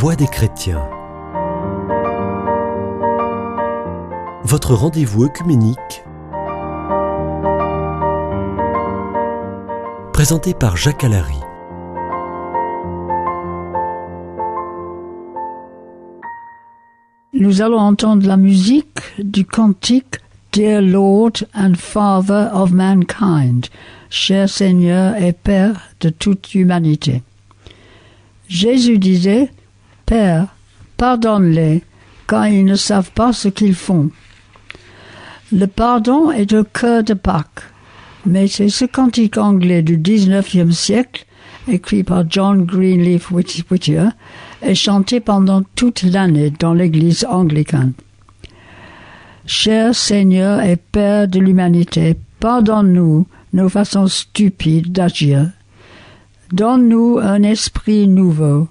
Voix des chrétiens. Votre rendez-vous œcuménique. Présenté par Jacques Allary. Nous allons entendre la musique du cantique Dear Lord and Father of Mankind, cher Seigneur et Père de toute humanité. Jésus disait, Père, pardonne-les, car ils ne savent pas ce qu'ils font. Le pardon est au cœur de Pâques, mais c'est ce cantique anglais du XIXe siècle, écrit par John Greenleaf Whittier, et chanté pendant toute l'année dans l'église anglicane. Cher Seigneur et Père de l'humanité, pardonne-nous nos façons stupides d'agir. Donne-nous un esprit nouveau,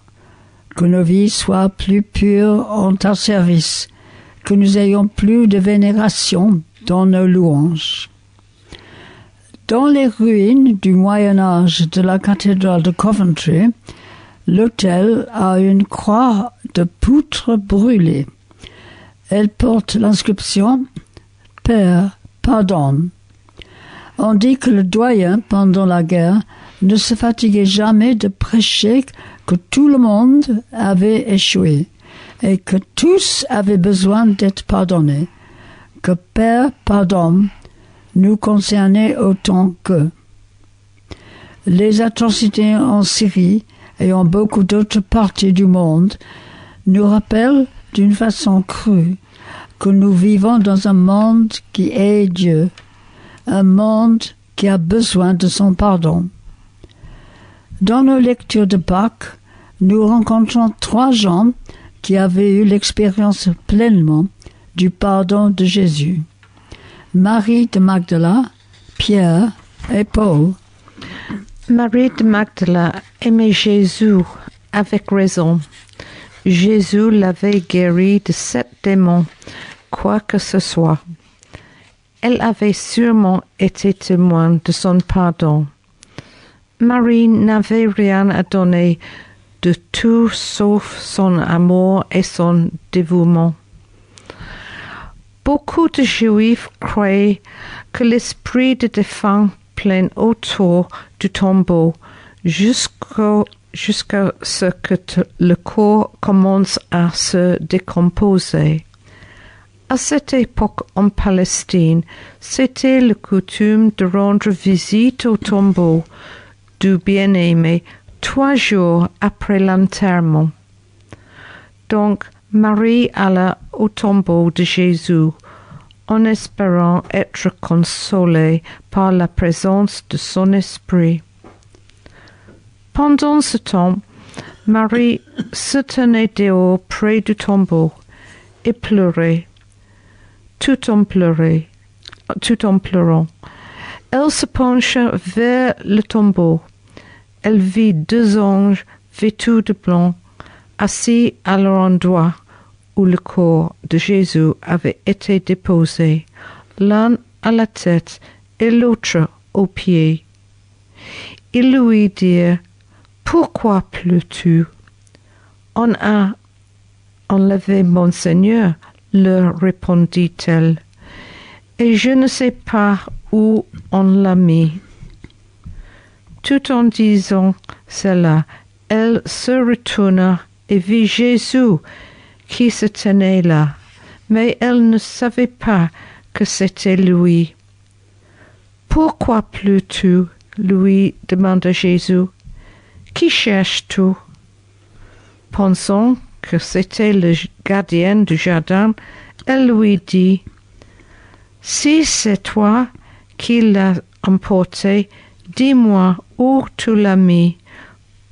que nos vies soient plus pures en ta service, que nous ayons plus de vénération dans nos louanges. Dans les ruines du Moyen Âge de la cathédrale de Coventry, l'autel a une croix de poutre brûlée. Elle porte l'inscription Père, pardonne. On dit que le doyen, pendant la guerre, ne se fatiguait jamais de prêcher que tout le monde avait échoué et que tous avaient besoin d'être pardonnés, que Père pardonne nous concernait autant que les atrocités en Syrie et en beaucoup d'autres parties du monde nous rappellent d'une façon crue que nous vivons dans un monde qui est Dieu, un monde qui a besoin de son pardon. Dans nos lectures de Pâques, nous rencontrons trois gens qui avaient eu l'expérience pleinement du pardon de Jésus. Marie de Magdala, Pierre et Paul. Marie de Magdala aimait Jésus avec raison. Jésus l'avait guéri de sept démons, quoi que ce soit. Elle avait sûrement été témoin de son pardon. Marie n'avait rien à donner de tout sauf son amour et son dévouement. Beaucoup de Juifs croyaient que l'esprit de défunt plein autour du tombeau jusqu'à ce que le corps commence à se décomposer. À cette époque en Palestine, c'était la coutume de rendre visite au tombeau du bien-aimé trois jours après l'enterrement. Donc, Marie alla au tombeau de Jésus en espérant être consolée par la présence de son esprit. Pendant ce temps, Marie se tenait dehors près du tombeau et pleurait, tout en pleurant, tout en pleurant. Elle se pencha vers le tombeau. Elle vit deux anges vêtus de blanc, assis à l'endroit où le corps de Jésus avait été déposé, l'un à la tête et l'autre aux pieds. Ils lui dirent Pourquoi pleures-tu? On a enlevé mon Seigneur, leur répondit-elle, et je ne sais pas où on l'a mis. Tout en disant cela, elle se retourna et vit Jésus qui se tenait là, mais elle ne savait pas que c'était lui. Pourquoi pleures-tu? lui demanda Jésus. Qui cherches-tu? Pensant que c'était le gardien du jardin, elle lui dit Si c'est toi qui l'as emporté, dis-moi où tu l'as mis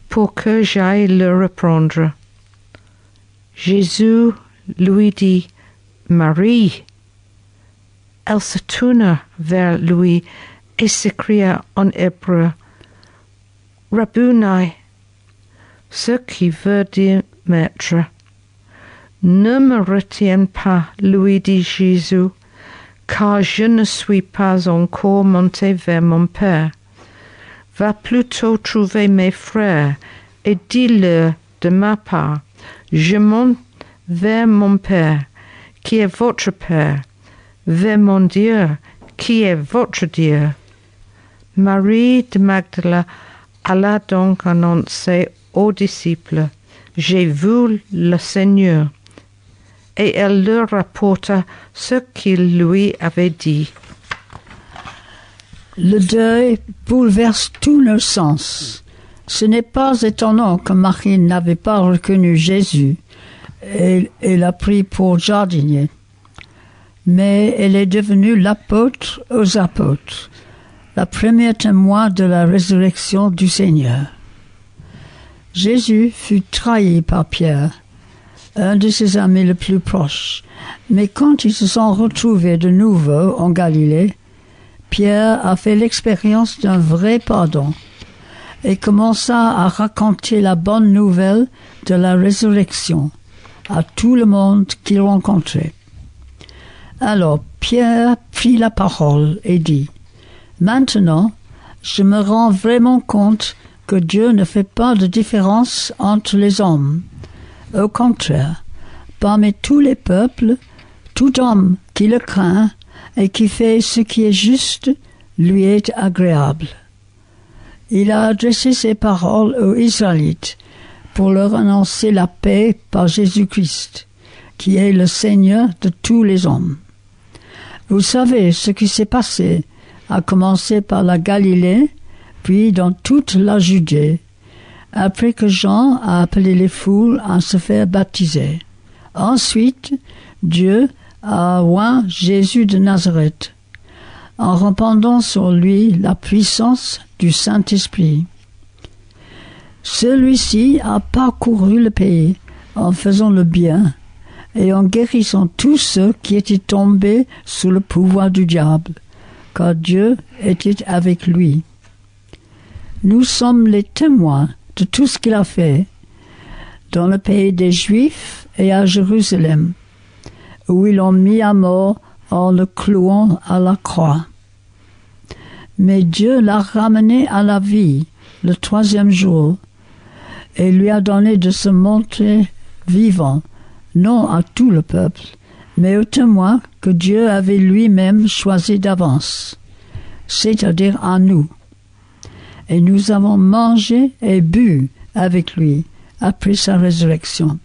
pour que j'aille le reprendre. Jésus lui dit Marie. Elle se tourna vers lui et s'écria en hébreu Rabboni, ce qui veut dire maître. Ne me retiens pas, lui dit Jésus, car je ne suis pas encore monté vers mon Père. Va plutôt trouver mes frères et dis-leur de ma part je monte vers mon Père, qui est votre Père, vers mon Dieu, qui est votre Dieu. Marie de Magdala alla donc annoncer aux disciples, J'ai vu le Seigneur. Et elle leur rapporta ce qu'il lui avait dit. Le deuil bouleverse tous nos sens. Ce n'est pas étonnant que Marie n'avait pas reconnu Jésus et, l'a pris pour jardinier. Mais elle est devenue l'apôtre aux apôtres, la première témoin de la résurrection du Seigneur. Jésus fut trahi par Pierre, un de ses amis les plus proches, mais quand ils se sont retrouvés de nouveau en Galilée, Pierre a fait l'expérience d'un vrai pardon et commença à raconter la bonne nouvelle de la résurrection à tout le monde qu'il rencontrait. Alors Pierre prit la parole et dit, Maintenant, je me rends vraiment compte que Dieu ne fait pas de différence entre les hommes. Au contraire, parmi tous les peuples, tout homme qui le craint et qui fait ce qui est juste lui est agréable. Il a adressé ses paroles aux Israélites pour leur annoncer la paix par Jésus-Christ, qui est le Seigneur de tous les hommes. Vous savez ce qui s'est passé, à commencer par la Galilée, puis dans toute la Judée, après que Jean a appelé les foules à se faire baptiser. Ensuite, Dieu a oint Jésus de Nazareth, en répandant sur lui la puissance du Saint-Esprit. Celui-ci a parcouru le pays en faisant le bien et en guérissant tous ceux qui étaient tombés sous le pouvoir du diable, car Dieu était avec lui. Nous sommes les témoins de tout ce qu'il a fait dans le pays des Juifs et à Jérusalem, où ils l'ont mis à mort en le clouant à la croix. Mais Dieu l'a ramené à la vie le troisième jour et lui a donné de se montrer vivant, non à tout le peuple, mais aux témoins que Dieu avait lui-même choisi d'avance, c'est-à-dire à nous. Et nous avons mangé et bu avec lui après sa résurrection.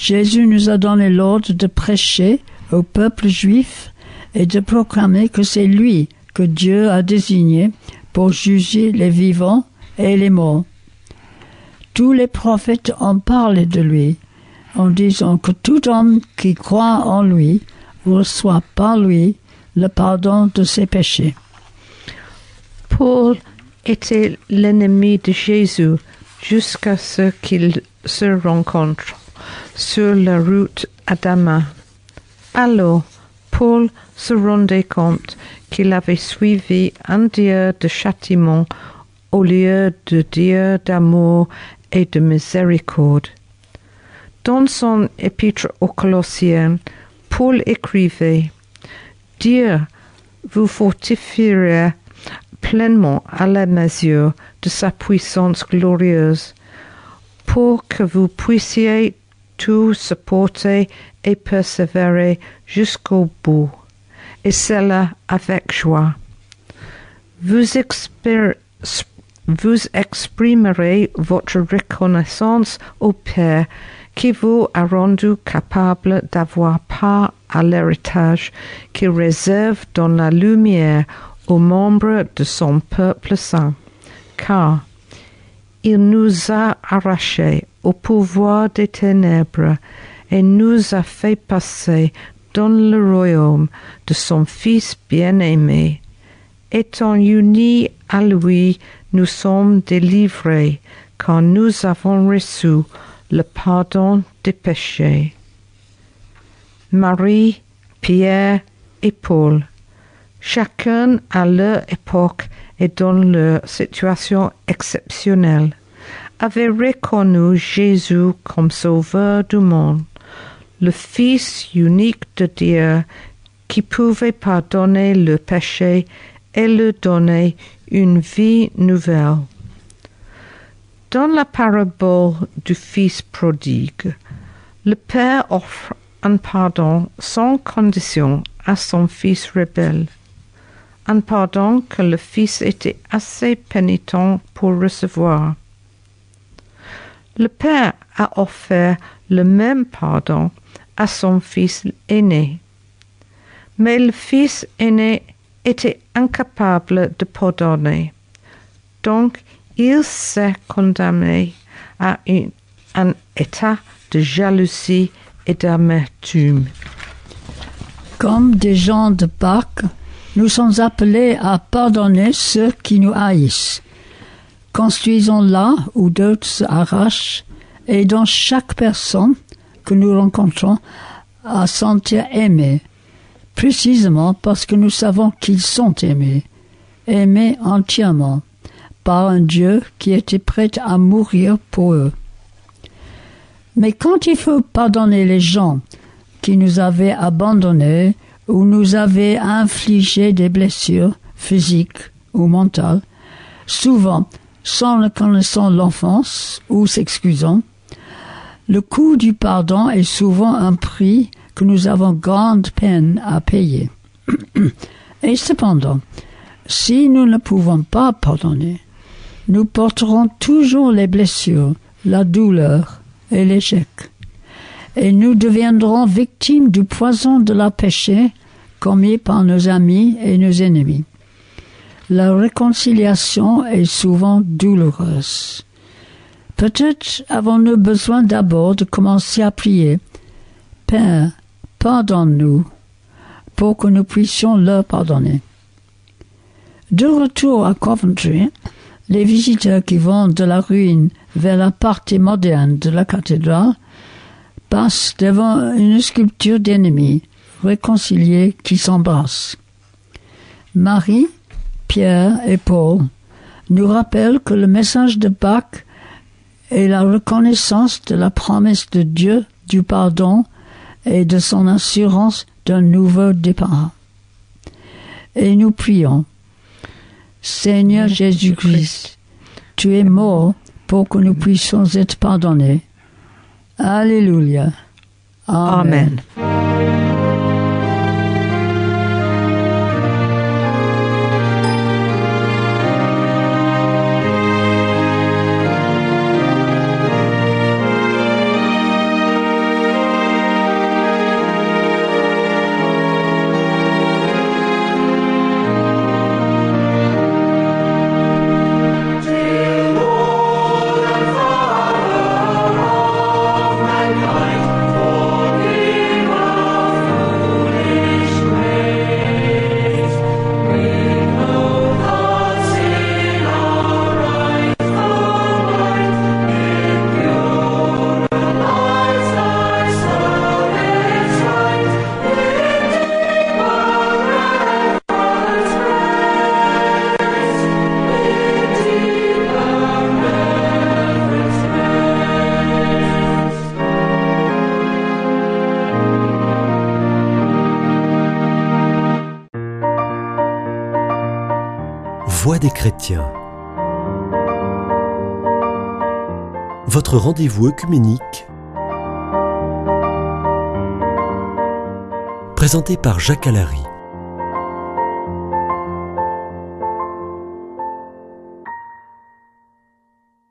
Jésus nous a donné l'ordre de prêcher au peuple juif et de proclamer que c'est lui que Dieu a désigné pour juger les vivants et les morts. Tous les prophètes ont parlé de lui, en disant que tout homme qui croit en lui reçoit par lui le pardon de ses péchés. Paul était l'ennemi de Jésus jusqu'à ce qu'il se rencontre sur la route à Damas. Alors, Paul se rendait compte qu'il avait suivi un Dieu de châtiment au lieu de Dieu d'amour et de miséricorde. Dans son épître aux Colossiens, Paul écrivait Dieu vous fortifiera pleinement à la mesure de sa puissance glorieuse, pour que vous puissiez tout supporter et persévérer jusqu'au bout, et cela avec joie. Vous, exprimerez votre reconnaissance au Père qui vous a rendu capable d'avoir part à l'héritage qu'il réserve dans la lumière aux membres de son peuple saint, car il nous a arrachés au pouvoir des ténèbres et nous a fait passer dans le royaume de son Fils bien-aimé. Étant unis à lui, nous sommes délivrés quand nous avons reçu le pardon des péchés. Marie, Pierre et Paul, chacun à leur époque et dans leur situation exceptionnelle, avaient reconnu Jésus comme sauveur du monde, le Fils unique de Dieu qui pouvait pardonner le péché et leur donner une vie nouvelle. Dans la parabole du Fils prodigue, le Père offre un pardon sans condition à son Fils rebelle, un pardon que le Fils était assez pénitent pour recevoir. Le Père a offert le même pardon à son Fils aîné, mais le Fils aîné était incapable de pardonner. Donc, il s'est condamné à un état de jalousie et d'amertume. Comme des gens de Pâques, nous sommes appelés à pardonner ceux qui nous haïssent. Construisons là où d'autres se arrachent et dans chaque personne que nous rencontrons à sentir aimé, précisément parce que nous savons qu'ils sont aimés, aimés entièrement par un Dieu qui était prêt à mourir pour eux. Mais quand il faut pardonner les gens qui nous avaient abandonnés ou nous avaient infligé des blessures physiques ou mentales, souvent sans reconnaissant l'enfance ou s'excusant, le coût du pardon est souvent un prix que nous avons grande peine à payer. Et cependant, si nous ne pouvons pas pardonner, nous porterons toujours les blessures, la douleur et l'échec. Et nous deviendrons victimes du poison de la péché commis par nos amis et nos ennemis. La réconciliation est souvent douloureuse. Peut-être avons-nous besoin d'abord de commencer à prier. Père, pardonne-nous pour que nous puissions leur pardonner. De retour à Coventry, les visiteurs qui vont de la ruine vers la partie moderne de la cathédrale passent devant une sculpture d'ennemis réconciliés qui s'embrassent. Marie, Pierre et Paul nous rappellent que le message de Pâques est la reconnaissance de la promesse de Dieu du pardon et de son assurance d'un nouveau départ. Et nous prions. Seigneur Jésus-Christ, tu es mort pour que nous puissions être pardonnés. Alléluia. Amen. Des chrétiens. Votre rendez-vous œcuménique. Présenté par Jacques Alary.